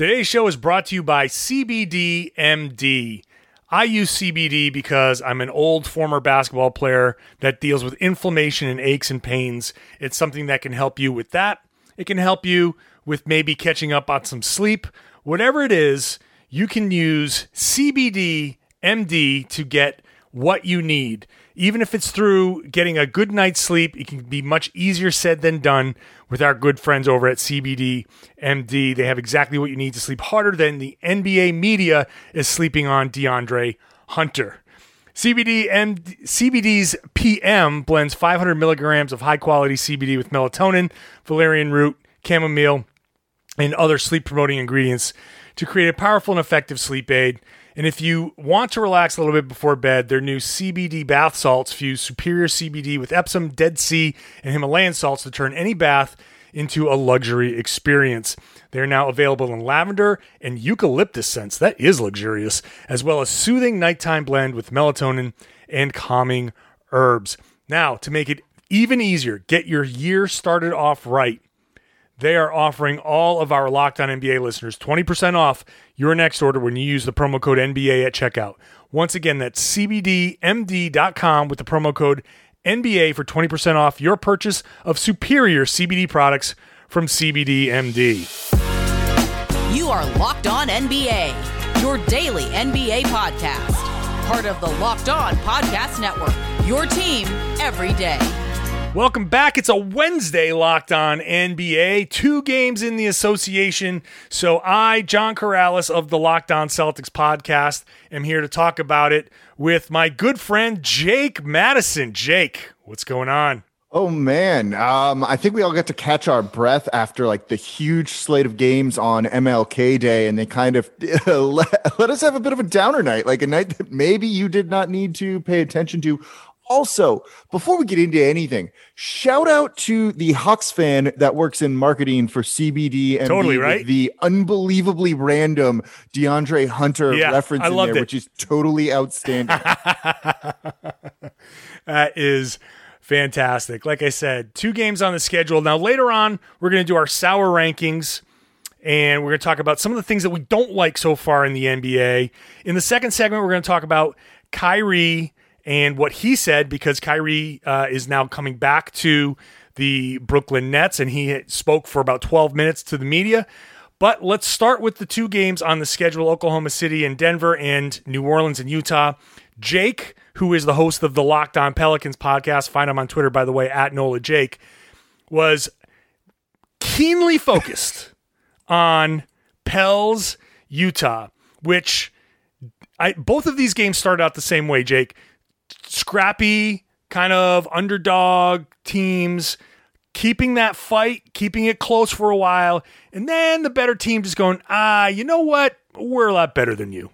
Today's show is brought to you by CBD MD. I use CBD because I'm an old former basketball player that deals with inflammation and aches and pains. It's something that can help you with that. It can help you with maybe catching up on some sleep. Whatever it is, you can use CBD MD to get what you need. Even if it's through getting a good night's sleep, it can be much easier said than done with our good friends over at CBD MD. They have exactly what you need to sleep harder than the NBA media is sleeping on DeAndre Hunter. CBD MD, CBD's PM blends 500 milligrams of high quality CBD with melatonin, valerian root, chamomile, and other sleep promoting ingredients to create a powerful and effective sleep aid. And if you want to relax a little bit before bed, their new CBD bath salts fuse superior CBD with Epsom, Dead Sea, and Himalayan salts to turn any bath into a luxury experience. They're now available in lavender and eucalyptus scents. That is luxurious, as well as soothing nighttime blend with melatonin and calming herbs. Now, to make it even easier, get your year started off right they are offering all of our Locked On NBA listeners 20% off your next order when you use the promo code NBA at checkout. Once again, that's CBDMD.com with the promo code NBA for 20% off your purchase of superior CBD products from CBDMD. You are Locked On NBA, your daily NBA podcast. Part of the Locked On Podcast Network, your team every day. Welcome back. It's a Wednesday locked on NBA. Two games in the association. So I, John Karalis of the Locked On Celtics podcast, am here to talk about it with my good friend Jake Madison. Jake, what's going on? Oh man, um, I think we all got to catch our breath after like the huge slate of games on MLK Day, and they kind of let, let us have a bit of a downer night, like a night that maybe you did not need to pay attention to also, before we get into anything, shout out to the Hawks fan that works in marketing for CBD and totally right. The unbelievably random DeAndre Hunter yeah, reference in there, it. which is totally outstanding. that is fantastic. Like I said, two games on the schedule. Now later on, we're going to do our sour rankings and we're going to talk about some of the things that we don't like so far in the NBA. In the second segment, we're going to talk about Kyrie and what he said because Kyrie uh, is now coming back to the Brooklyn Nets and he spoke for about 12 minutes to the media. But let's start with the two games on the schedule Oklahoma City and Denver and New Orleans and Utah. Jake, who is the host of the Locked On Pelicans podcast, find him on Twitter, by the way, at NOLA Jake, was keenly focused on Pels, Utah, which I both of these games started out the same way, Jake scrappy kind of underdog teams keeping that fight, keeping it close for a while, and then the better team just going, ah, you know what? We're a lot better than you.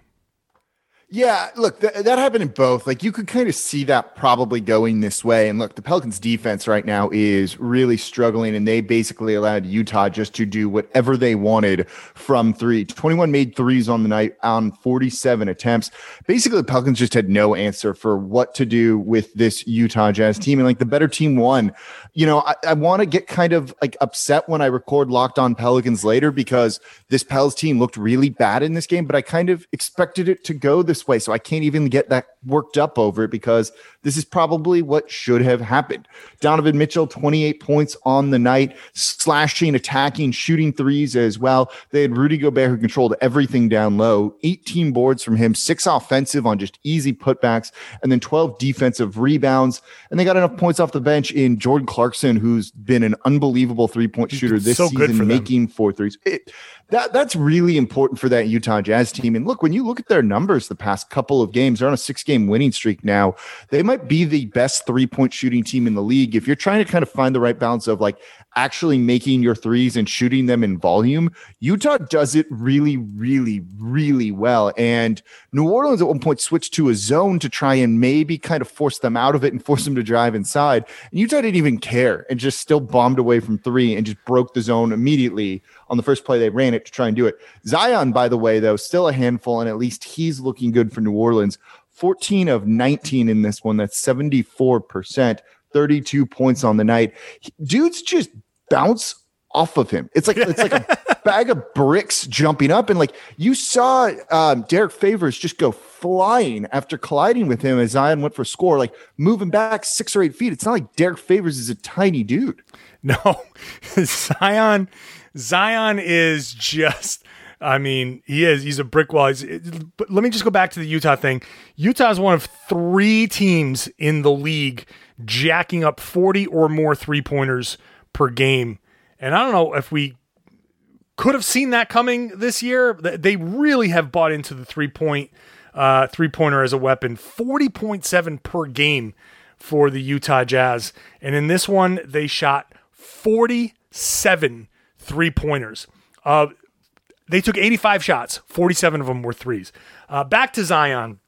Yeah, look, th- that happened in both. Like you could kind of see that probably going this way. And look, the Pelicans defense right now is really struggling, and they basically allowed Utah just to do whatever they wanted from three. 21 made threes on the night on 47 attempts. Basically, the Pelicans just had no answer for what to do with this Utah Jazz team. And like the better team won. You know, I, I want to get kind of like upset when I record Locked On Pelicans later because this Pels team looked really bad in this game, but I kind of expected it to go this this way. So I can't even get that worked up over it because this is probably what should have happened. Donovan Mitchell, 28 points on the night, slashing, attacking, shooting threes as well. They had Rudy Gobert who controlled everything down low, 18 boards from him, six offensive on just easy putbacks, and then 12 defensive rebounds. And they got enough points off the bench in Jordan Clarkson, who's been an unbelievable three point shooter this so season, making four threes. It, that that's really important for that Utah Jazz team. And look, when you look at their numbers the past couple of games, they're on a six game winning streak now. They might be the best three point shooting team in the league. If you're trying to kind of find the right balance of like actually making your threes and shooting them in volume, Utah does it really, really, really well. And New Orleans at one point switched to a zone to try and maybe kind of force them out of it and force them to drive inside. And Utah didn't even care and just still bombed away from three and just broke the zone immediately on the first play they ran it to try and do it. Zion, by the way, though, still a handful, and at least he's looking good for New Orleans. 14 of 19 in this one. That's 74%, 32 points on the night. Dudes just bounce off of him. It's like it's like a bag of bricks jumping up. And like you saw um, Derrick Favors just go flying after colliding with him as Zion went for score, like moving back six or eight feet. It's not like Derrick Favors is a tiny dude. No, Zion, Zion is just. I mean, he is. He's a brick wall. He's, but let me just go back to the Utah thing. Utah is one of three teams in the league jacking up 40 or more three pointers per game. And I don't know if we could have seen that coming this year. They really have bought into the three point uh, three pointer as a weapon. 40.7 per game for the Utah Jazz. And in this one, they shot 47 three pointers. Uh, they took 85 shots, 47 of them were threes. Uh, back to Zion,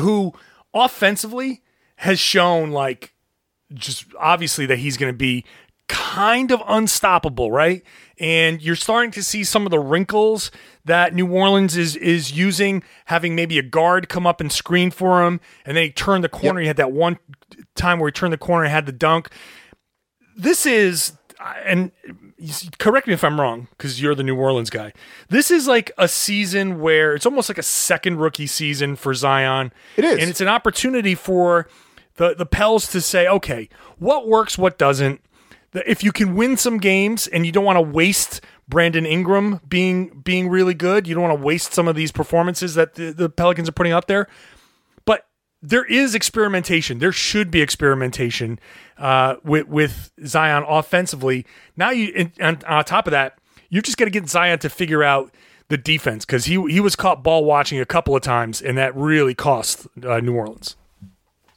who offensively has shown like just obviously that he's going to be kind of unstoppable, right? And you're starting to see some of the wrinkles that New Orleans is is using, having maybe a guard come up and screen for him, and then he turned the corner. Yep. He had that one time where he turned the corner and had the dunk. This is, and correct me if I'm wrong, because you're the New Orleans guy. This is like a season where it's almost like a second rookie season for Zion. It is, and it's an opportunity for the the Pels to say, okay, what works, what doesn't if you can win some games and you don't want to waste Brandon Ingram being being really good, you don't want to waste some of these performances that the, the Pelicans are putting up there. But there is experimentation. There should be experimentation uh, with with Zion offensively. Now you and on top of that, you just got to get Zion to figure out the defense because he he was caught ball watching a couple of times and that really cost uh, New Orleans.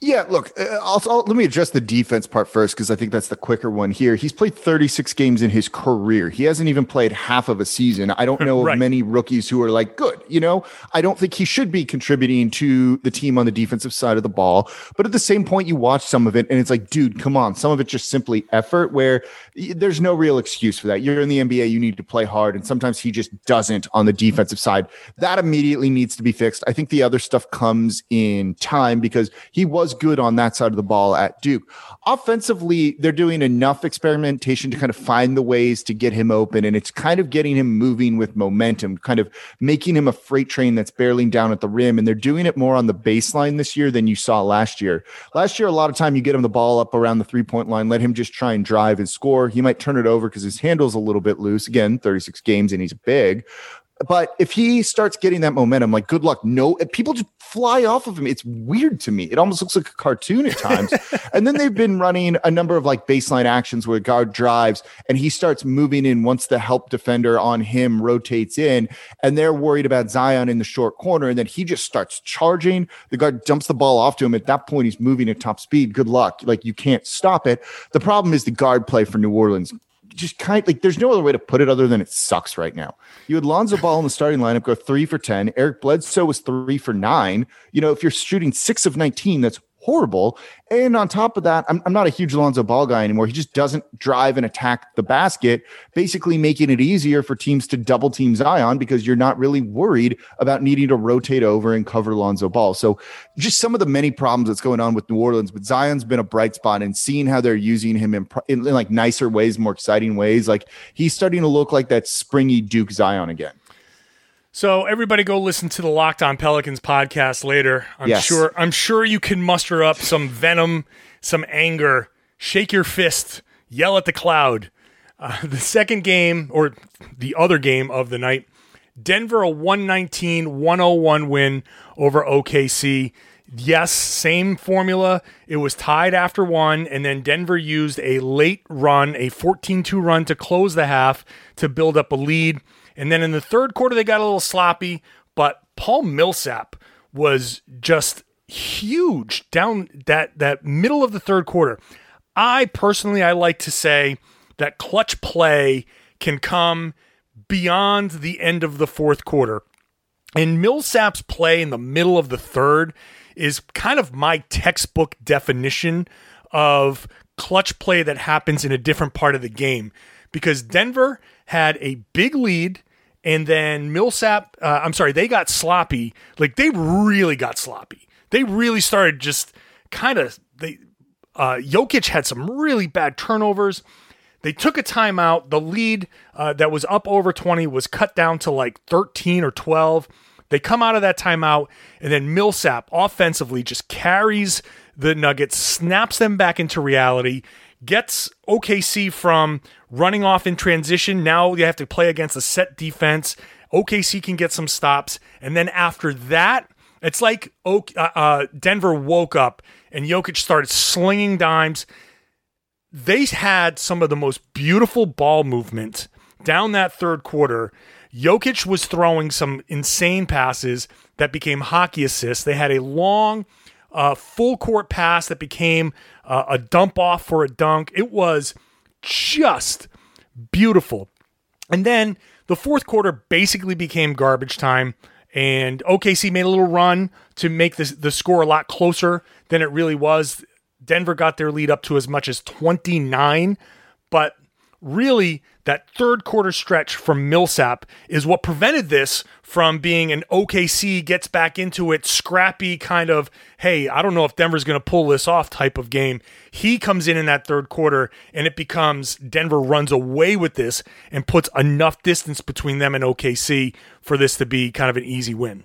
Yeah, look, uh, I'll, I'll, let me address the defense part first because I think that's the quicker one here. He's played 36 games in his career. He hasn't even played half of a season. I don't know right. of many rookies who are like good. You know, I don't think he should be contributing to the team on the defensive side of the ball. But at the same point, you watch some of it and it's like, dude, come on. Some of it's just simply effort where there's no real excuse for that. You're in the NBA, you need to play hard. And sometimes he just doesn't on the defensive side. That immediately needs to be fixed. I think the other stuff comes in time because he was was good on that side of the ball at Duke. Offensively, they're doing enough experimentation to kind of find the ways to get him open, and it's kind of getting him moving with momentum, kind of making him a freight train that's barreling down at the rim. And they're doing it more on the baseline this year than you saw last year. Last year, a lot of time you get him the ball up around the three point line, let him just try and drive and score. He might turn it over because his handle's a little bit loose. Again, 36 games and he's big. But if he starts getting that momentum, like good luck. No, people just fly off of him. It's weird to me. It almost looks like a cartoon at times. and then they've been running a number of like baseline actions where guard drives and he starts moving in once the help defender on him rotates in. And they're worried about Zion in the short corner. And then he just starts charging. The guard dumps the ball off to him. At that point, he's moving at top speed. Good luck. Like you can't stop it. The problem is the guard play for New Orleans just kind like there's no other way to put it other than it sucks right now. You had Lonzo Ball in the starting lineup go three for 10. Eric Bledsoe was three for nine. You know, if you're shooting six of 19, that's horrible. And on top of that, I'm, I'm not a huge Lonzo Ball guy anymore. He just doesn't drive and attack the basket, basically making it easier for teams to double team Zion because you're not really worried about needing to rotate over and cover Lonzo Ball. So just some of the many problems that's going on with New Orleans, but Zion's been a bright spot and seeing how they're using him in, in, in like nicer ways, more exciting ways. Like he's starting to look like that springy Duke Zion again. So everybody go listen to the Locked On Pelicans podcast later. I'm yes. sure I'm sure you can muster up some venom, some anger, shake your fist, yell at the cloud. Uh, the second game or the other game of the night, Denver a 119-101 win over OKC. Yes, same formula. It was tied after one, and then Denver used a late run, a 14 2 run to close the half to build up a lead. And then in the third quarter, they got a little sloppy, but Paul Millsap was just huge down that that middle of the third quarter. I personally I like to say that clutch play can come beyond the end of the fourth quarter. And Millsap's play in the middle of the third is kind of my textbook definition of clutch play that happens in a different part of the game because Denver had a big lead and then Millsap, uh, I'm sorry, they got sloppy. Like they really got sloppy. They really started just kind of they. Uh, Jokic had some really bad turnovers. They took a timeout. The lead uh, that was up over 20 was cut down to like 13 or 12. They come out of that timeout, and then Millsap offensively just carries the Nuggets, snaps them back into reality, gets OKC from running off in transition. Now you have to play against a set defense. OKC can get some stops. And then after that, it's like uh, uh, Denver woke up and Jokic started slinging dimes. They had some of the most beautiful ball movement down that third quarter. Jokic was throwing some insane passes that became hockey assists. They had a long, uh, full court pass that became uh, a dump off for a dunk. It was just beautiful. And then the fourth quarter basically became garbage time, and OKC made a little run to make this, the score a lot closer than it really was. Denver got their lead up to as much as 29, but really that third quarter stretch from Millsap is what prevented this from being an OKC gets back into it, scrappy kind of, hey, I don't know if Denver's going to pull this off type of game. He comes in in that third quarter and it becomes Denver runs away with this and puts enough distance between them and OKC for this to be kind of an easy win.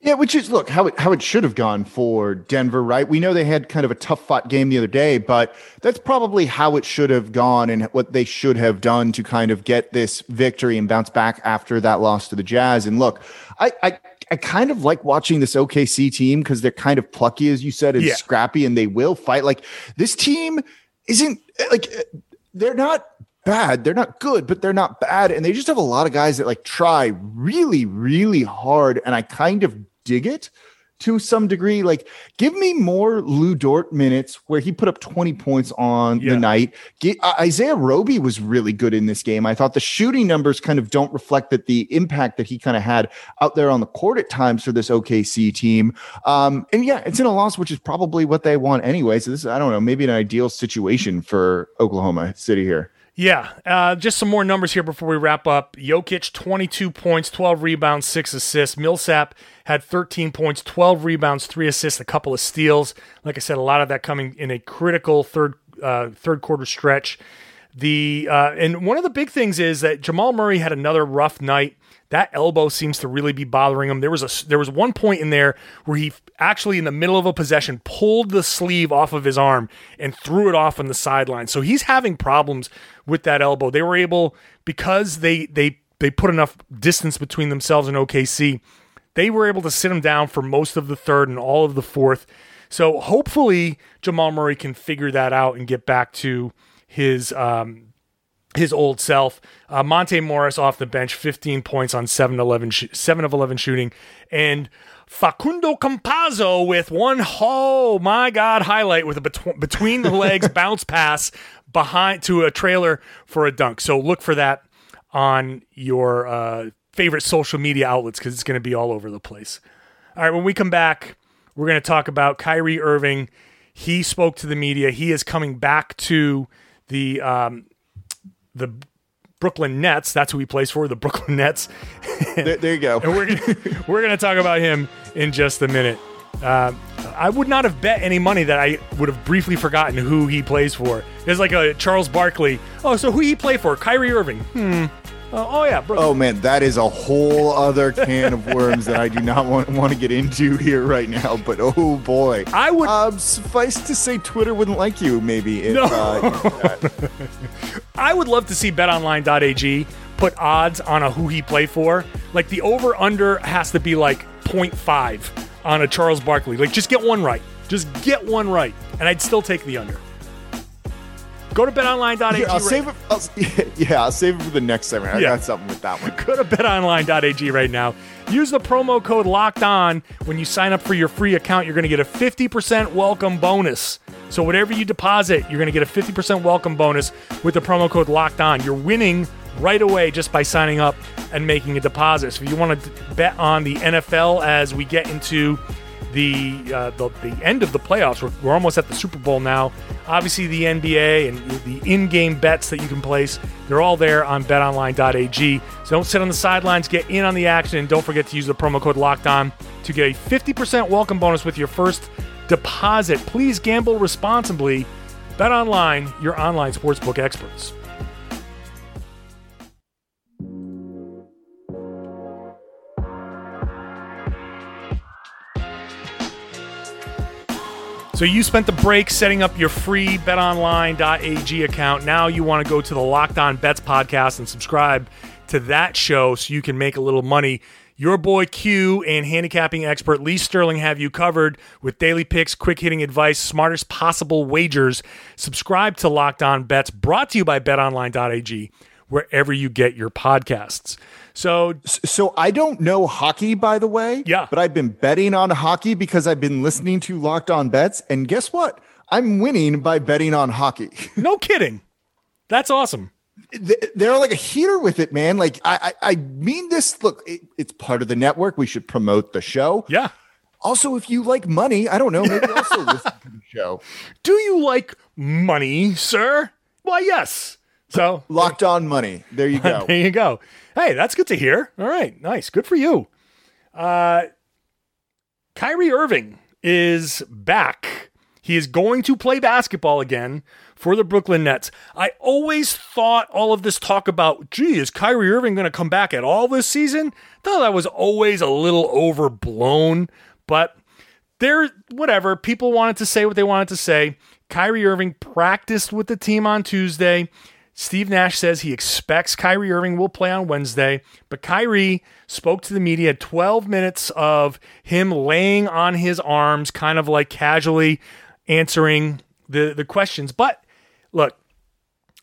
Yeah, which is look how it how it should have gone for Denver, right? We know they had kind of a tough fought game the other day, but that's probably how it should have gone and what they should have done to kind of get this victory and bounce back after that loss to the Jazz. And look, I I, I kind of like watching this OKC team because they're kind of plucky, as you said, and yeah. scrappy, and they will fight. Like this team isn't like they're not bad. They're not good, but they're not bad. And they just have a lot of guys that like try really, really hard. And I kind of dig it to some degree. Like, give me more Lu Dort minutes where he put up 20 points on yeah. the night. Get, uh, Isaiah Roby was really good in this game. I thought the shooting numbers kind of don't reflect that the impact that he kind of had out there on the court at times for this OKC team. Um, and yeah, it's in a loss, which is probably what they want anyway. So this, I don't know, maybe an ideal situation for Oklahoma City here. Yeah, uh, just some more numbers here before we wrap up. Jokic, 22 points, 12 rebounds, 6 assists. Millsap had 13 points, 12 rebounds, 3 assists, a couple of steals. Like I said, a lot of that coming in a critical third uh, third quarter stretch. The uh, and one of the big things is that Jamal Murray had another rough night. That elbow seems to really be bothering him. There was a there was one point in there where he actually in the middle of a possession pulled the sleeve off of his arm and threw it off on the sideline. So he's having problems with that elbow. They were able because they they they put enough distance between themselves and OKC. They were able to sit him down for most of the third and all of the fourth. So hopefully Jamal Murray can figure that out and get back to his um, his old self. Uh, Monte Morris off the bench, 15 points on 7 11 sh- 7 of 11 shooting and Facundo Campazzo with one oh my god highlight with a bet- between the legs bounce pass behind to a trailer for a dunk. So look for that on your uh, favorite social media outlets because it's going to be all over the place. All right, when we come back, we're going to talk about Kyrie Irving. He spoke to the media. He is coming back to the um, the Brooklyn Nets. That's who he plays for, the Brooklyn Nets. there, there, you go. and we're gonna, we're going to talk about him in just a minute. Uh, I would not have bet any money that I would have briefly forgotten who he plays for. There's like a Charles Barkley. Oh, so who he play for? Kyrie Irving. Hmm. Uh, oh yeah. Brooklyn. Oh man, that is a whole other can of worms that I do not want, want to get into here right now. But oh boy, I would. Um, suffice to say, Twitter wouldn't like you. Maybe. If, no. Uh, I would love to see BetOnline.ag put odds on a who he play for. Like the over under has to be like 0.5 on a Charles Barkley. Like, just get one right. Just get one right, and I'd still take the under. Go to betonline.ag. Yeah, I'll right save it. I'll, yeah, I'll save it for the next segment. I yeah. got something with that one. Go to betonline.ag right now. Use the promo code locked on when you sign up for your free account. You're going to get a 50% welcome bonus. So, whatever you deposit, you're going to get a 50% welcome bonus with the promo code locked on. You're winning right away just by signing up and making a deposit. So if you want to bet on the NFL as we get into the uh, the, the, end of the playoffs, we're, we're almost at the Super Bowl now. Obviously, the NBA and the in-game bets that you can place, they're all there on BetOnline.ag. So don't sit on the sidelines, get in on the action, and don't forget to use the promo code Locked On to get a 50% welcome bonus with your first deposit. Please gamble responsibly. BetOnline, your online sportsbook experts. So you spent the break setting up your free betonline.ag account. Now you want to go to the Locked On Bets podcast and subscribe to that show so you can make a little money. Your boy Q and handicapping expert Lee Sterling have you covered with daily picks, quick hitting advice, smartest possible wagers. Subscribe to Locked On Bets brought to you by betonline.ag wherever you get your podcasts. So, so I don't know hockey, by the way. Yeah. But I've been betting on hockey because I've been listening to Locked On Bets. And guess what? I'm winning by betting on hockey. no kidding. That's awesome. They're like a heater with it, man. Like I, I, I mean this. Look, it, it's part of the network. We should promote the show. Yeah. Also, if you like money, I don't know, maybe also listen to the show. Do you like money, sir? Why, yes. So locked on money. There you go. there you go. Hey, that's good to hear. All right, nice. Good for you. Uh, Kyrie Irving is back. He is going to play basketball again for the Brooklyn Nets. I always thought all of this talk about, gee, is Kyrie Irving going to come back at all this season? Thought that was always a little overblown, but there, whatever. People wanted to say what they wanted to say. Kyrie Irving practiced with the team on Tuesday. Steve Nash says he expects Kyrie Irving will play on Wednesday, but Kyrie spoke to the media 12 minutes of him laying on his arms, kind of like casually answering the, the questions. But look,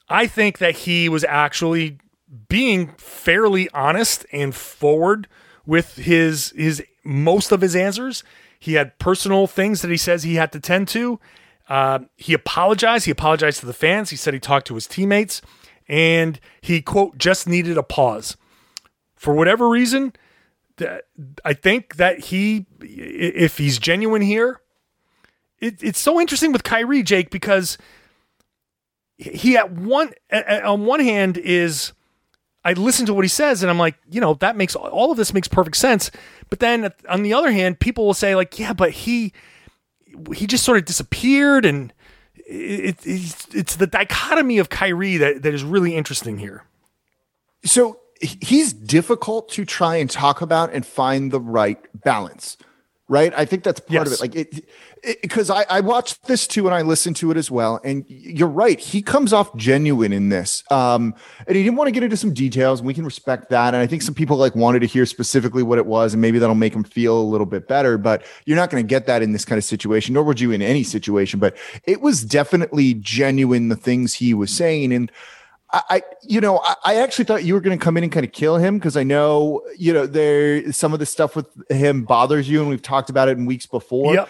I think that he was actually being fairly honest and forward with his his most of his answers. He had personal things that he says he had to tend to. Uh, he apologized. He apologized to the fans. He said he talked to his teammates and he, quote, just needed a pause. For whatever reason, I think that he, if he's genuine here, it, it's so interesting with Kyrie, Jake, because he at one on one hand is I listen to what he says and I'm like, you know, that makes all of this makes perfect sense. But then on the other hand, people will say like, yeah, but he he just sort of disappeared and it, it's, it's the dichotomy of Kyrie that, that is really interesting here. So he's difficult to try and talk about and find the right balance right? I think that's part yes. of it. Like it, because I, I watched this too and I listened to it as well. And you're right, he comes off genuine in this. Um, and he didn't want to get into some details, and we can respect that. And I think some people like wanted to hear specifically what it was, and maybe that'll make him feel a little bit better. But you're not going to get that in this kind of situation, nor would you in any situation. But it was definitely genuine the things he was saying. And I, you know, I, I actually thought you were going to come in and kind of kill him because I know, you know, there some of the stuff with him bothers you, and we've talked about it in weeks before. Yep.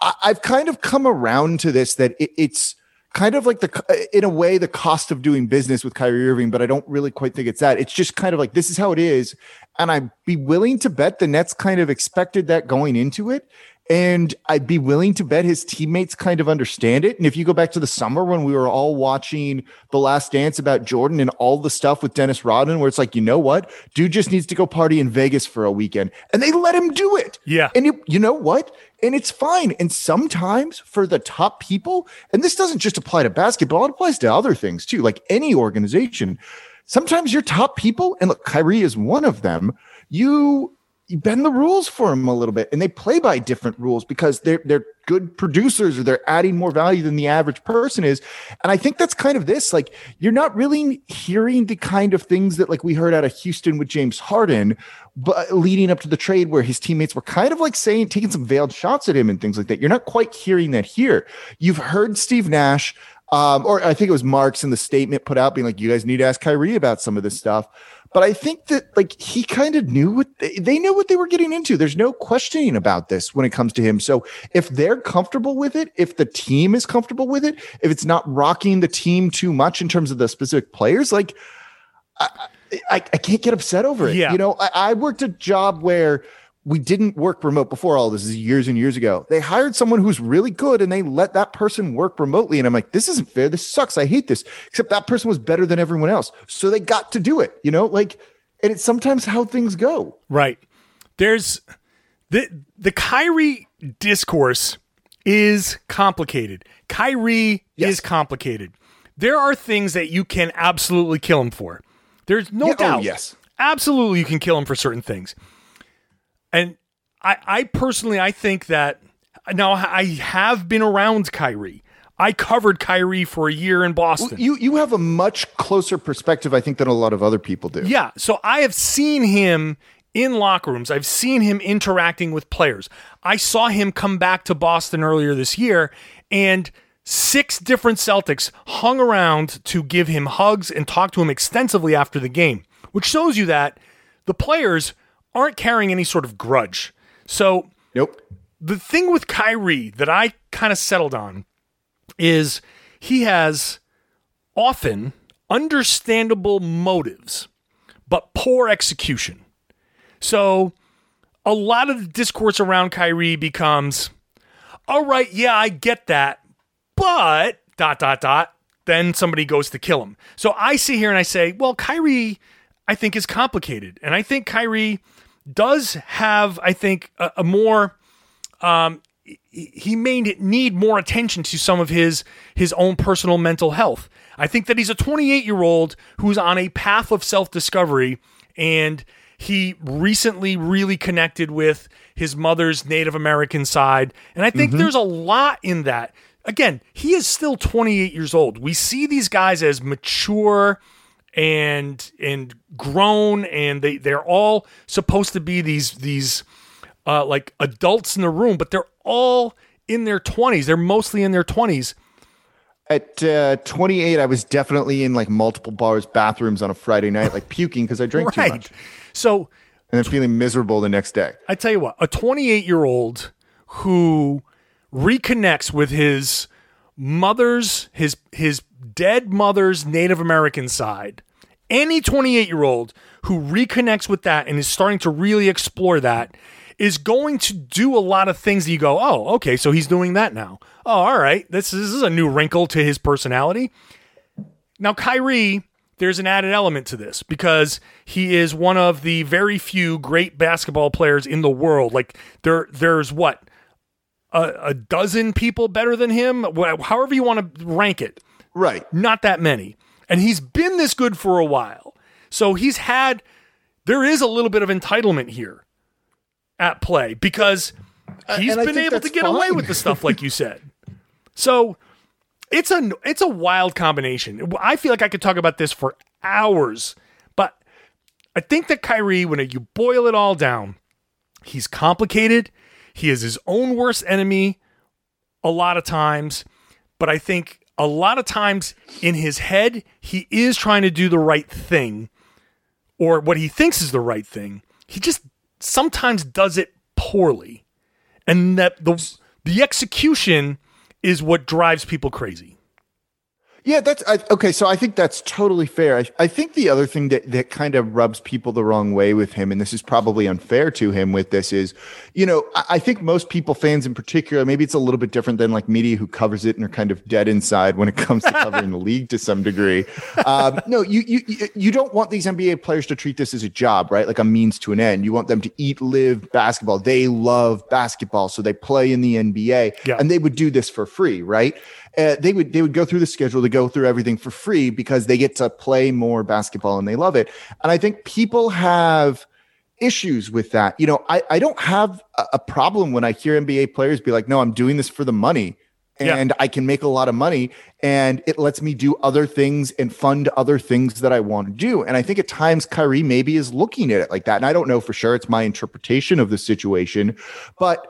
I, have kind of come around to this that it, it's kind of like the, in a way, the cost of doing business with Kyrie Irving, but I don't really quite think it's that. It's just kind of like this is how it is, and I'd be willing to bet the Nets kind of expected that going into it, and I'd be willing to bet his teammates kind of understand it. And if you go back to the summer when we were all watching The Last Dance about Jordan and all the stuff with Dennis Rodman, where it's like, you know what? Dude just needs to go party in Vegas for a weekend. And they let him do it. Yeah. And it, you know what? And it's fine. And sometimes for the top people, and this doesn't just apply to basketball, it applies to other things too, like any organization. Sometimes your top people, and look, Kyrie is one of them, you you bend the rules for them a little bit and they play by different rules because they're they're good producers or they're adding more value than the average person is and i think that's kind of this like you're not really hearing the kind of things that like we heard out of houston with james harden but leading up to the trade where his teammates were kind of like saying taking some veiled shots at him and things like that. You're not quite hearing that here. You've heard steve nash um, or I think it was Marks in the statement put out being like, you guys need to ask Kyrie about some of this stuff. But I think that like he kind of knew what they, they knew what they were getting into. There's no questioning about this when it comes to him. So if they're comfortable with it, if the team is comfortable with it, if it's not rocking the team too much in terms of the specific players, like I, I, I can't get upset over it. Yeah. You know, I, I worked a job where we didn't work remote before all this is years and years ago. They hired someone who's really good and they let that person work remotely. And I'm like, this isn't fair. This sucks. I hate this. Except that person was better than everyone else. So they got to do it, you know, like, and it's sometimes how things go. Right. There's the, the Kyrie discourse is complicated. Kyrie Yes. is complicated. There are things that you can absolutely kill him for. There's no Yeah, oh, doubt. yes. Absolutely you can kill him for certain things. And I, I personally I think that now I have been around Kyrie. I covered Kyrie for a year in Boston. You you have a much closer perspective, I think, than a lot of other people do. Yeah. So I have seen him in locker rooms. I've seen him interacting with players. I saw him come back to Boston earlier this year, and six different Celtics hung around to give him hugs and talk to him extensively after the game, which shows you that the players aren't carrying any sort of grudge. So Nope. the thing with Kyrie that I kind of settled on is he has often understandable motives, but poor execution. So a lot of the discourse around Kyrie becomes, all right, yeah, I get that, but dot, dot, dot. Then somebody goes to kill him. So I sit here and I say, well, Kyrie, I think, is complicated. And I think Kyrie does have, I think, a, a more um, he may need more attention to some of his his own personal mental health. I think that he's a 28 year old who's on a path of self discovery, and he recently really connected with his mother's Native American side, and I think mm-hmm. there's a lot in that. Again, he is still 28 years old. We see these guys as mature and and grown, and they they're all supposed to be these these uh, like adults in the room, but they're all in their 20s. They're mostly in their 20s. At uh, 28, I was definitely in like multiple bars, bathrooms on a Friday night, like puking because I drank too much, So and then feeling miserable the next day. I tell you what, a 28 year old who reconnects with his mother's, his his dead mother's Native American side. Any 28 year old who reconnects with that and is starting to really explore that is going to do a lot of things that you go, oh, okay, so he's doing that now. Oh, all right, this, this is a new wrinkle to his personality. Now, Kyrie, there's an added element to this because he is one of the very few great basketball players in the world. Like there, there's what a, a dozen people better than him. However you want to rank it, Right. not that many. And he's been this good for a while, so he's had. There is a little bit of entitlement here at play because he's I been able to get away with the stuff like you said. So it's a it's a wild combination. I feel like I could talk about this for hours, but I think that Kyrie, when you boil it all down, he's complicated. He is his own worst enemy a lot of times, but I think a lot of times in his head, he is trying to do the right thing or what he thinks is the right thing. He just sometimes does it poorly. And that the the execution is what drives people crazy. Yeah, that's I, okay. So I think that's totally fair. I, I think the other thing that, that kind of rubs people the wrong way with him, and this is probably unfair to him with this, is, you know, I, I think most people, fans in particular, maybe it's a little bit different than like media who covers it and are kind of dead inside when it comes to covering the league to some degree. Um, no, you, you you- don't want these NBA players to treat this as a job, right? Like a means to an end. You want them to eat, live basketball. They love basketball, so they play in the NBA, Yeah. and they would do this for free, right? Uh, they would they would go through the schedule to go through everything for free because they get to play more basketball and they love it. And I think people have issues with that. You know, I, I don't have a, a problem when I hear NBA players be like, no, I'm doing this for the money. Yeah. And I can make a lot of money and it lets me do other things and fund other things that I want to do. And I think at times Kyrie maybe is looking at it like that. And I don't know for sure. It's my interpretation of the situation, but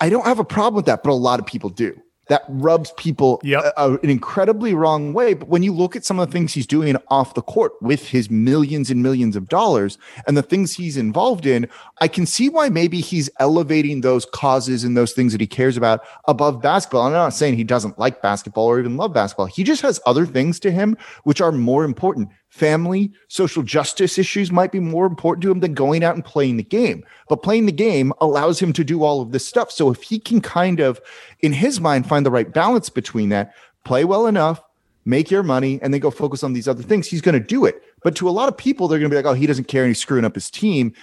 I don't have a problem with that. But a lot of people do. That rubs people Yep. a- a- an incredibly wrong way. But when you look at some of the things he's doing off the court with his millions and millions of dollars and the things he's involved in, I can see why maybe he's elevating those causes and those things that he cares about above basketball. I'm not saying he doesn't like basketball or even love basketball. He just has other things to him which are more important. Family, social justice issues might be more important to him than going out and playing the game. But playing the game allows him to do all of this stuff. So if he can kind of, in his mind, find the right balance between that, play well enough, make your money, and then go focus on these other things, he's going to do it. But to a lot of people, they're going to be like, oh, he doesn't care and he's screwing up his team.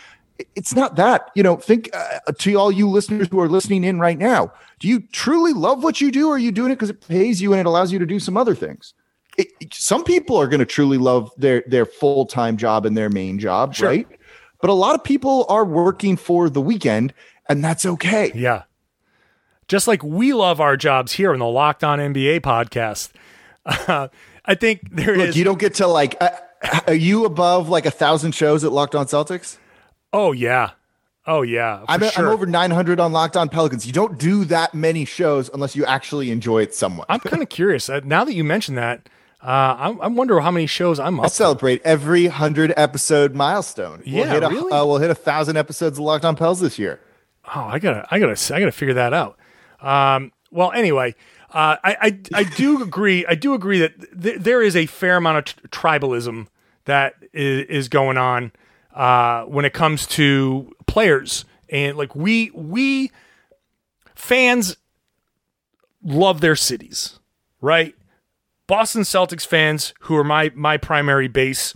it's not that. You know, think uh, to all you listeners who are listening in right now. Do you truly love what you do, or are you doing it because it pays you and it allows you to do some other things? It, it- some people are going to truly love their their full time job and their main job, Sure. right? But a lot of people are working for the weekend, and that's okay. Yeah. Just like we love our jobs here in the Locked On NBA podcast. Uh, I think there is. Look, you don't get to like. Uh, are you above like a thousand shows at Locked On Celtics? oh yeah. Oh yeah. I'm, sure. I'm over 900 on Locked On Pelicans. You don't do that many shows unless you actually enjoy it somewhat. I'm kind of curious. Uh, now that you mention that, uh, I, I wonder how many shows I'm I up. celebrate every hundred episode milestone. we'll Yeah, hit a, really? uh, we'll hit a thousand episodes of Locked On Pels this year. Oh, I gotta, I gotta, I gotta figure that out. Um, well, anyway, uh, I, I, I do agree. I do agree that th- there is a fair amount of t- tribalism that is, is going on uh, when it comes to players, and like we, we fans love their cities, right? Boston Celtics fans, who are my my primary base,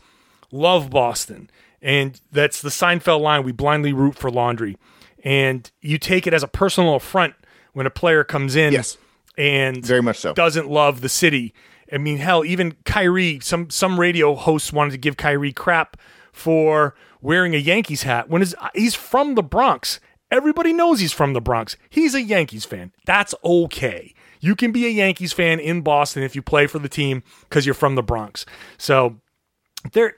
love Boston, and that's the Seinfeld line: "We blindly root for laundry." And you take it as a personal affront when a player comes in, Yes. and Very much so. doesn't love the city. I mean, hell, even Kyrie, some some radio hosts wanted to give Kyrie crap for wearing a Yankees hat when his, he's from the Bronx. Everybody knows he's from the Bronx. He's a Yankees fan. That's okay. You can be a Yankees fan in Boston if you play for the team because you're from the Bronx. So there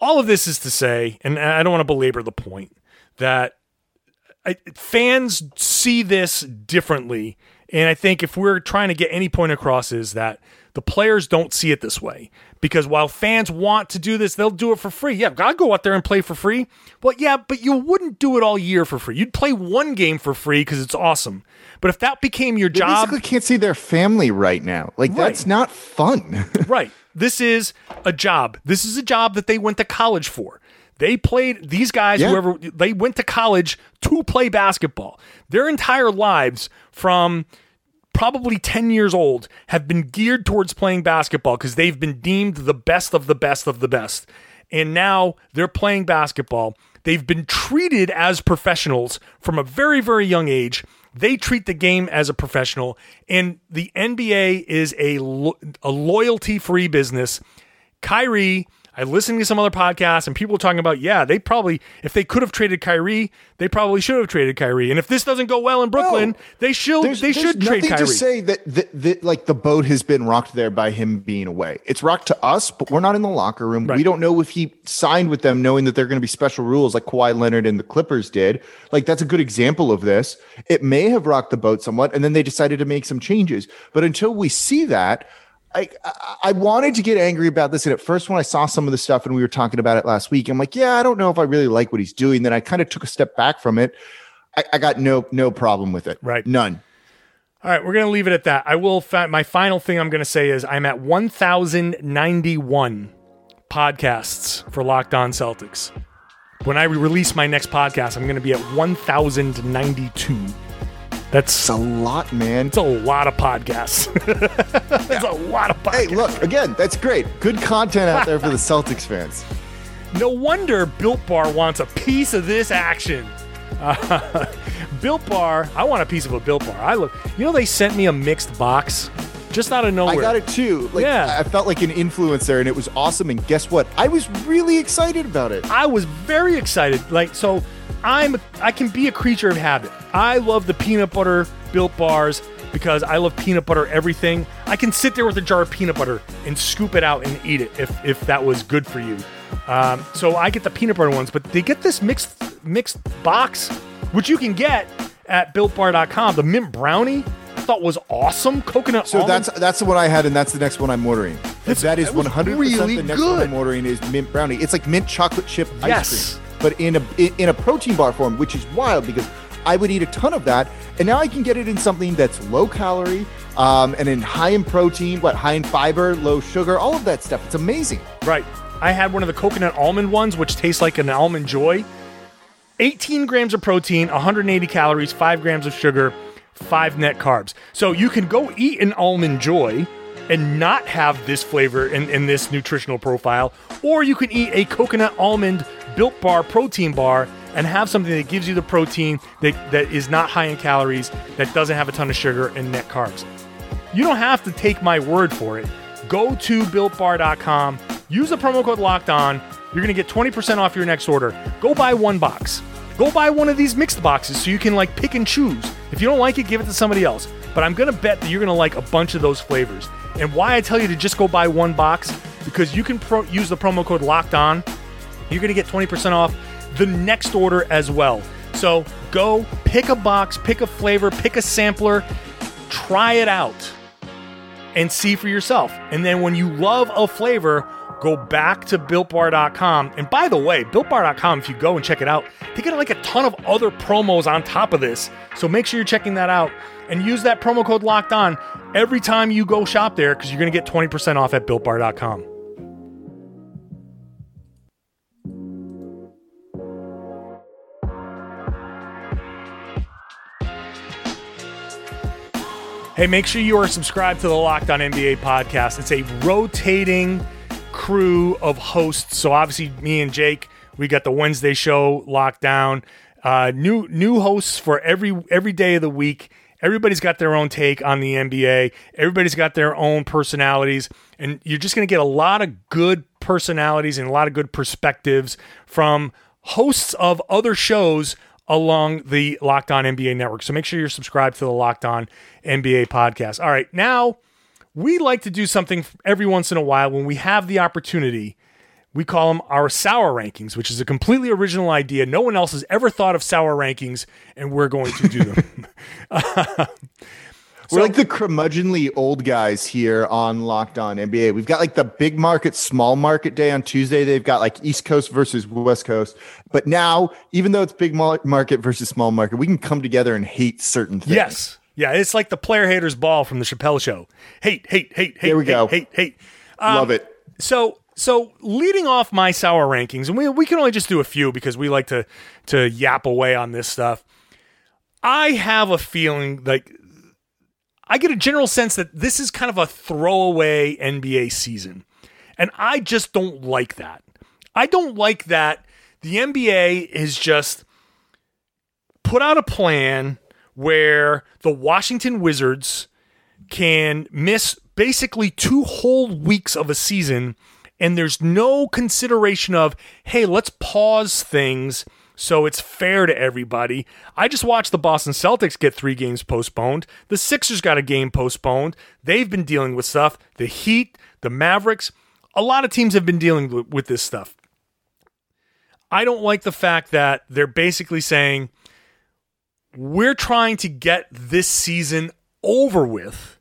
all of this is to say, and I don't want to belabor the point, that I, fans see this differently. And I think if we're trying to get any point across, is that the players don't see it this way. Because while fans want to do this, they'll do it for free. Yeah, I'll go out there and play for free. Well, yeah, but you wouldn't do it all year for free. You'd play one game for free because it's awesome. But if that became your They job, basically can't see their family right now. Like that's not fun. right. This is a job. This is a job that they went to college for. They played these guys, Yeah. whoever they went to college to play basketball. Their entire lives from probably 10 years old have been geared towards playing basketball because they've been deemed the best of the best of the best. And now they're playing basketball. They've been treated as professionals from a very, very young age. They treat the game as a professional, and the NBA is a, lo- a loyalty free business. Kyrie, I listened to some other podcasts and people were talking about, yeah, they probably, if they could have traded Kyrie, they probably should have traded Kyrie. And if this doesn't go well in Brooklyn, No. they should There's, they there's should trade Kyrie. to say that, that, that like the boat has been rocked there by him being away. It's rocked to us, but we're not in the locker room. Right. We don't know if he signed with them knowing that they're going to be special rules like Kawhi Leonard and the Clippers did. Like that's a good example of this. It may have rocked the boat somewhat, and then they decided to make some changes. But until we see that, I, I wanted to get angry about this. And at first, when I saw some of the stuff and we were talking about it last week, I'm like, yeah, I don't know if I really like what he's doing. Then I kind of took a step back from it. I, I got no no problem with it. Right. None. All right, we're going to leave it at that. I will. Fa- my final thing I'm going to say is I'm at 1,091 podcasts for Locked On Celtics. When I release my next podcast, I'm going to be at 1,092. That's It's a lot, man. It's a lot of podcasts. That's a lot of podcasts. Hey, look, again, that's great. Good content out there for the Celtics fans. No wonder Built Bar wants a piece of this action. Uh, Built Bar, I want a piece of a Built Bar. I look, you know, they sent me a mixed box just out of nowhere. I got it too. Like, Yeah. I felt like an influencer and it was awesome. And guess what? I was really excited about it. I was very excited. Like, so I'm, I can be a creature of habit. I love the peanut butter Built Bars because I love peanut butter everything. I can sit there with a jar of peanut butter and scoop it out and eat it if, if that was good for you. Um, so I get the peanut butter ones, but they get this mixed mixed box, which you can get at builtbar.com. The mint brownie I thought was awesome. Coconut So almond. that's that's the one I had, and that's the next one I'm ordering. It's- that is 100 really the next one. I'm ordering is mint brownie. It's like mint chocolate chip ice Yes. cream, but in a in, a protein bar form, which is wild because I would eat a ton of that, and now I can get it in something that's low calorie, um, and in high in protein, what high in fiber, low sugar, all of that stuff. It's amazing. Right. I had one of the coconut almond ones, which tastes like an almond joy. 18 grams of protein, 180 calories, 5 grams of sugar, 5 net carbs. So you can go eat an almond joy and not have this flavor in, in this nutritional profile, or you can eat a coconut almond built bar protein bar and have something that gives you the protein that, that is not high in calories, that doesn't have a ton of sugar and net carbs. You don't have to take my word for it. Go to builtbar.com, use the promo code locked on. You're going to get 20% off your next order. Go buy one box. Go buy one of these mixed boxes so you can like pick and choose. If you don't like it, give it to somebody else. But I'm going to bet that you're going to like a bunch of those flavors. And why I tell you to just go buy one box because you can pro- use the promo code locked on. You're going to get 20% off the next order as well. So go pick a box, pick a flavor, pick a sampler, try it out and see for yourself. And then when you love a flavor, go back to builtbar.com. And by the way, builtbar.com, if you go and check it out, they get like a ton of other promos on top of this. So make sure you're checking that out and use that promo code locked on every time you go shop there because you're going to get 20% off at builtbar.com. Hey, make sure you are subscribed to the Locked On NBA podcast. It's a rotating crew of hosts. So obviously, me and Jake, we got the Wednesday show locked down. Uh, new new hosts for every every day of the week. Everybody's got their own take on the NBA. Everybody's got their own personalities, and you're just going to get a lot of good personalities and a lot of good perspectives from hosts of other shows along the Locked On NBA network. So make sure you're subscribed to the Locked On NBA podcast. All right, now we like to do something every once in a while when we have the opportunity. We call them our sour rankings, which is a completely original idea. No one else has ever thought of sour rankings, and we're going to do them. We're like the curmudgeonly old guys here on Locked On NBA. We've got like the big market, small market day on Tuesday. They've got like East Coast versus West Coast. But now, even though it's big market versus small market, we can come together and hate certain things. Yes. Yeah, it's like the player haters ball from the Chappelle show. Hate, hate, hate, hate. There we hate, go. Hate, hate. Um, Love it. So, so leading off my sour rankings, and we we can only just do a few because we like to to yap away on this stuff. I have a feeling like I get a general sense that this is kind of a throwaway NBA season. And I just don't like that. I don't like that the NBA is just put out a plan where the Washington Wizards can miss basically two whole weeks of a season and there's no consideration of, hey, let's pause things so it's fair to everybody. I just watched the Boston Celtics get three games postponed. The Sixers got a game postponed. They've been dealing with stuff. The Heat, the Mavericks, a lot of teams have been dealing with this stuff. I don't like the fact that they're basically saying, we're trying to get this season over with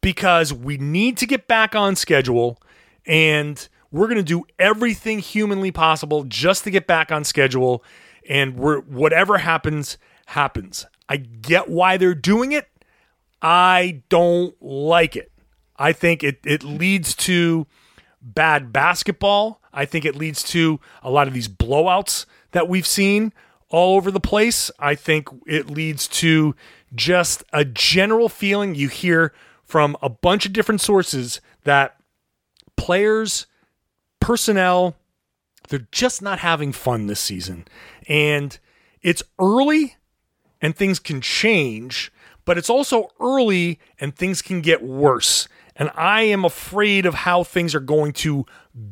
because we need to get back on schedule and we're going to do everything humanly possible just to get back on schedule. And we're whatever happens, happens. I get why they're doing it. I don't like it. I think it, it leads to bad basketball. I think it leads to a lot of these blowouts that we've seen all over the place. I think it leads to just a general feeling you hear from a bunch of different sources that players personnel, they're just not having fun this season. And it's early and things can change, but it's also early and things can get worse. And I am afraid of how things are going to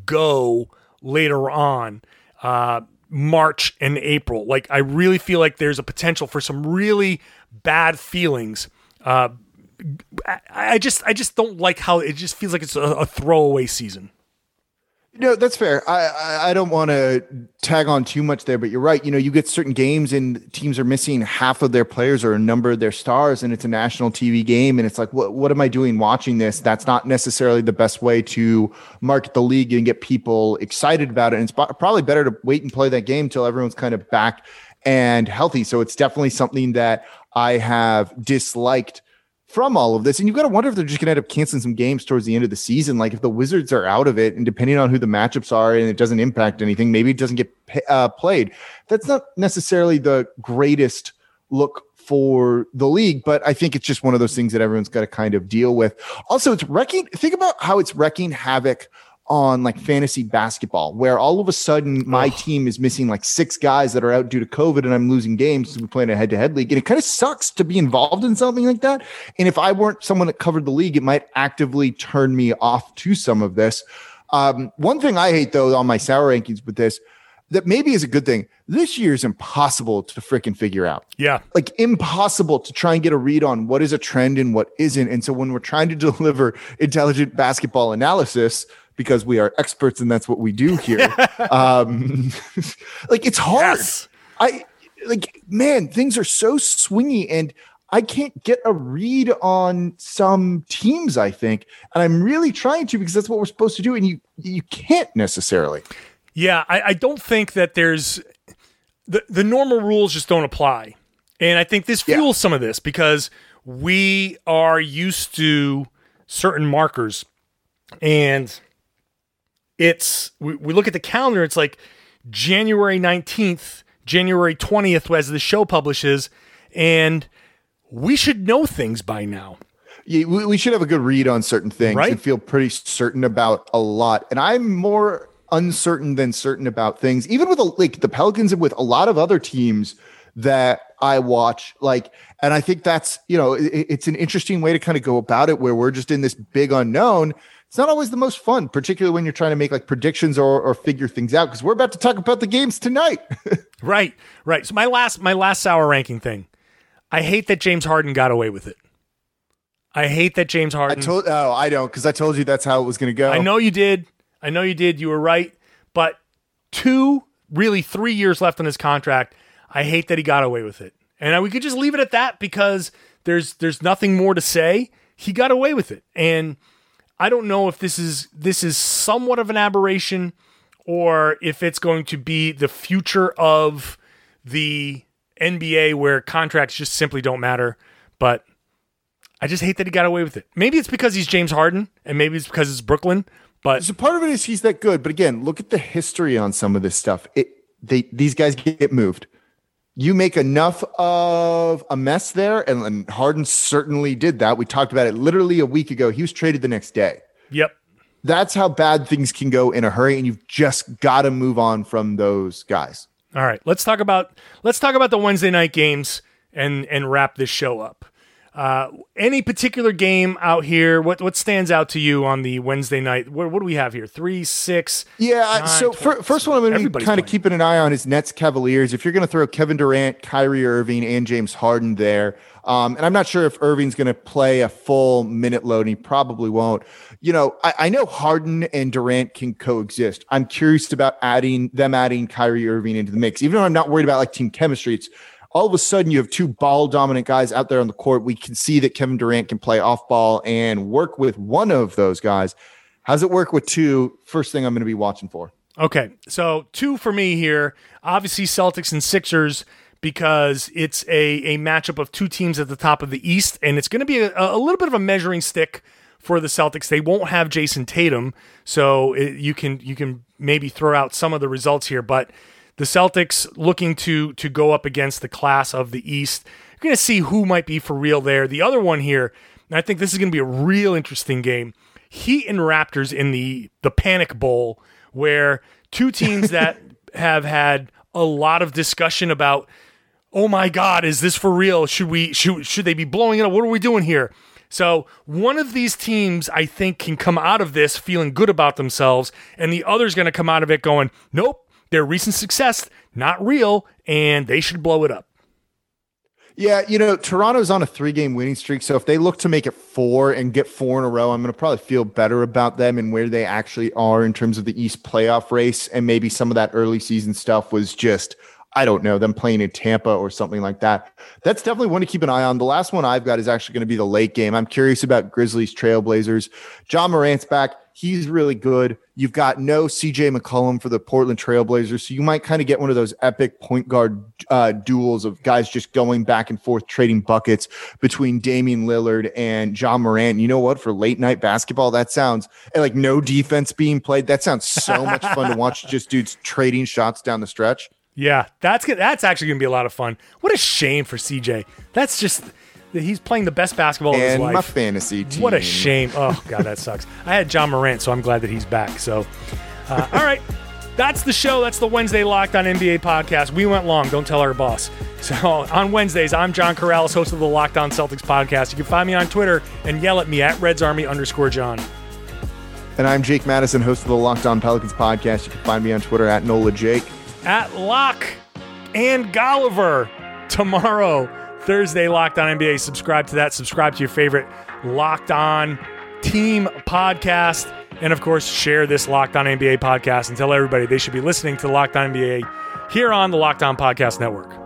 go later on, uh, March and April. Like, I really feel like there's a potential for some really bad feelings. Uh, I, just, I just don't like how it just feels like it's a, a throwaway season. No, that's fair. I, I, I don't want to tag on too much there, but you're right. You know, you get certain games and teams are missing half of their players or a number of their stars, and it's a national TV game, and it's like, what what am I doing watching this? That's not necessarily the best way to market the league and get people excited about it. And it's probably better to wait and play that game until everyone's kind of back and healthy. So it's definitely something that I have disliked from all of this. And you've got to wonder if they're just going to end up canceling some games towards the end of the season. Like if the Wizards are out of it, and depending on who the matchups are, and it doesn't impact anything, maybe it doesn't get uh, played. That's not necessarily the greatest look for the league, but I think it's just one of those things that everyone's got to kind of deal with. Also, it's wrecking. Think about how it's wrecking havoc on like fantasy basketball where all of a sudden my team is missing like six guys that are out due to COVID and I'm losing games because we play in a head to head league. And it kind of sucks to be involved in something like that. And if I weren't someone that covered the league, it might actively turn me off to some of this. Um, one thing I hate though on my sour rankings with this that maybe is a good thing. This year is impossible to freaking figure out. Yeah. Like impossible to try and get a read on what is a trend and what isn't. And so when we're trying to deliver intelligent basketball analysis, because we are experts and that's what we do here. um, like it's hard. Yes. I like, man, things are so swingy and I can't get a read on some teams, I think. And I'm really trying to because that's what we're supposed to do. And you you can't necessarily. Yeah, I, I don't think that there's the the normal rules just don't apply. And I think this fuels yeah. some of this because we are used to certain markers and it's we, we look at the calendar it's like january 19th january 20th as the show publishes and we should know things by now. Yeah, we, we should have a good read on certain things right? and feel pretty certain about a lot. And i'm more uncertain than certain about things even with a, like the pelicans and with a lot of other teams that i watch like and i think that's you know it, it's an interesting way to kind of go about it where we're just in this big unknown it's not always the most fun, particularly when you're trying to make like predictions or, or figure things out. Because we're about to talk about the games tonight. right, right. So my last my last sour ranking thing. I hate that James Harden got away with it. I hate that James Harden. I told oh I don't because I told you that's how it was going to go. I know you did. I know you did. You were right. But two, really three years left on his contract. I hate that he got away with it. And we could just leave it at that because there's there's nothing more to say. He got away with it, and I don't know if this is this is somewhat of an aberration or if it's going to be the future of the NBA where contracts just simply don't matter. But I just hate that he got away with it. Maybe it's because he's James Harden, and maybe it's because it's Brooklyn. But so part of it is he's that good. But again, look at the history on some of this stuff. It they these guys get moved you make enough of a mess there, and, and Harden certainly did that. We talked about it literally a week ago. He was traded the next day. Yep. That's how bad things can go in a hurry, and you've just got to move on from those guys. All right, let's talk about let's talk about the Wednesday night games and and wrap this show up. Uh, any particular game out here? What what stands out to you on the Wednesday night? What, what do we have here? Three, six. Yeah. Nine, so 12, first one, I'm going to be kind of keeping an eye on is Nets Cavaliers. If you're going to throw Kevin Durant, Kyrie Irving, and James Harden there, um, and I'm not sure if Irving's going to play a full minute load, and he probably won't. You know, I, I, know Harden and Durant can coexist. I'm curious about adding them adding Kyrie Irving into the mix, even though I'm not worried about like team chemistry. It's all of a sudden you have two ball dominant guys out there on the court. We can see that Kevin Durant can play off ball and work with one of those guys. How's it work with two? First thing I'm going to be watching for. Okay. So, two for me here. Obviously, Celtics and Sixers because it's a, a matchup of two teams at the top of the East, and it's going to be a, a little bit of a measuring stick for the Celtics. They won't have Jayson Tatum, so it, you can you can maybe throw out some of the results here, but the Celtics looking to to go up against the class of the East. You're going to see who might be for real there. The other one here, and I think this is going to be a real interesting game. Heat and Raptors in the the Panic Bowl, where two teams that have had a lot of discussion about, oh my God, is this for real? Should we should should they be blowing it up? What are we doing here? So one of these teams, I think, can come out of this feeling good about themselves, and the other's going to come out of it going, nope, their recent success not real, and they should blow it up. Yeah, you know, Toronto's on a three game winning streak. So if they look to make it four and get four in a row, I'm going to probably feel better about them and where they actually are in terms of the East playoff race. And maybe some of that early season stuff was just, I don't know, them playing in Tampa or something like that. That's definitely one to keep an eye on. The last one I've got is actually going to be the late game. I'm curious about Grizzlies Trailblazers. Ja Morant's back. He's really good. You've got no CJ McCollum for the Portland Trailblazers. So you might kind of get one of those epic point guard uh, duels of guys just going back and forth, trading buckets between Damian Lillard and Ja Morant. You know what? For late night basketball, that sounds like no defense being played. That sounds so much fun to watch just dudes trading shots down the stretch. Yeah, that's. That's actually going to be a lot of fun. What a shame for CJ. That's just He's playing the best basketball of his and life. my fantasy team. What a shame. Oh, God, that sucks. I had Ja Morant, so I'm glad that he's back. So, uh, all right. That's the show. That's the Wednesday Locked on NBA podcast. We went long. Don't tell our boss. So on Wednesdays, I'm John Karalis, host of the Locked On Celtics podcast. You can find me on Twitter and yell at me at Reds Army underscore John. And I'm Jake Madison, host of the Locked On Pelicans podcast. You can find me on Twitter at Nola Jake. At Lock and Golliver tomorrow, Thursday, Locked On NBA. Subscribe to that. Subscribe to your favorite Locked On team podcast. And of course, share this Locked On NBA podcast and tell everybody they should be listening to Locked On NBA here on the Locked On Podcast Network.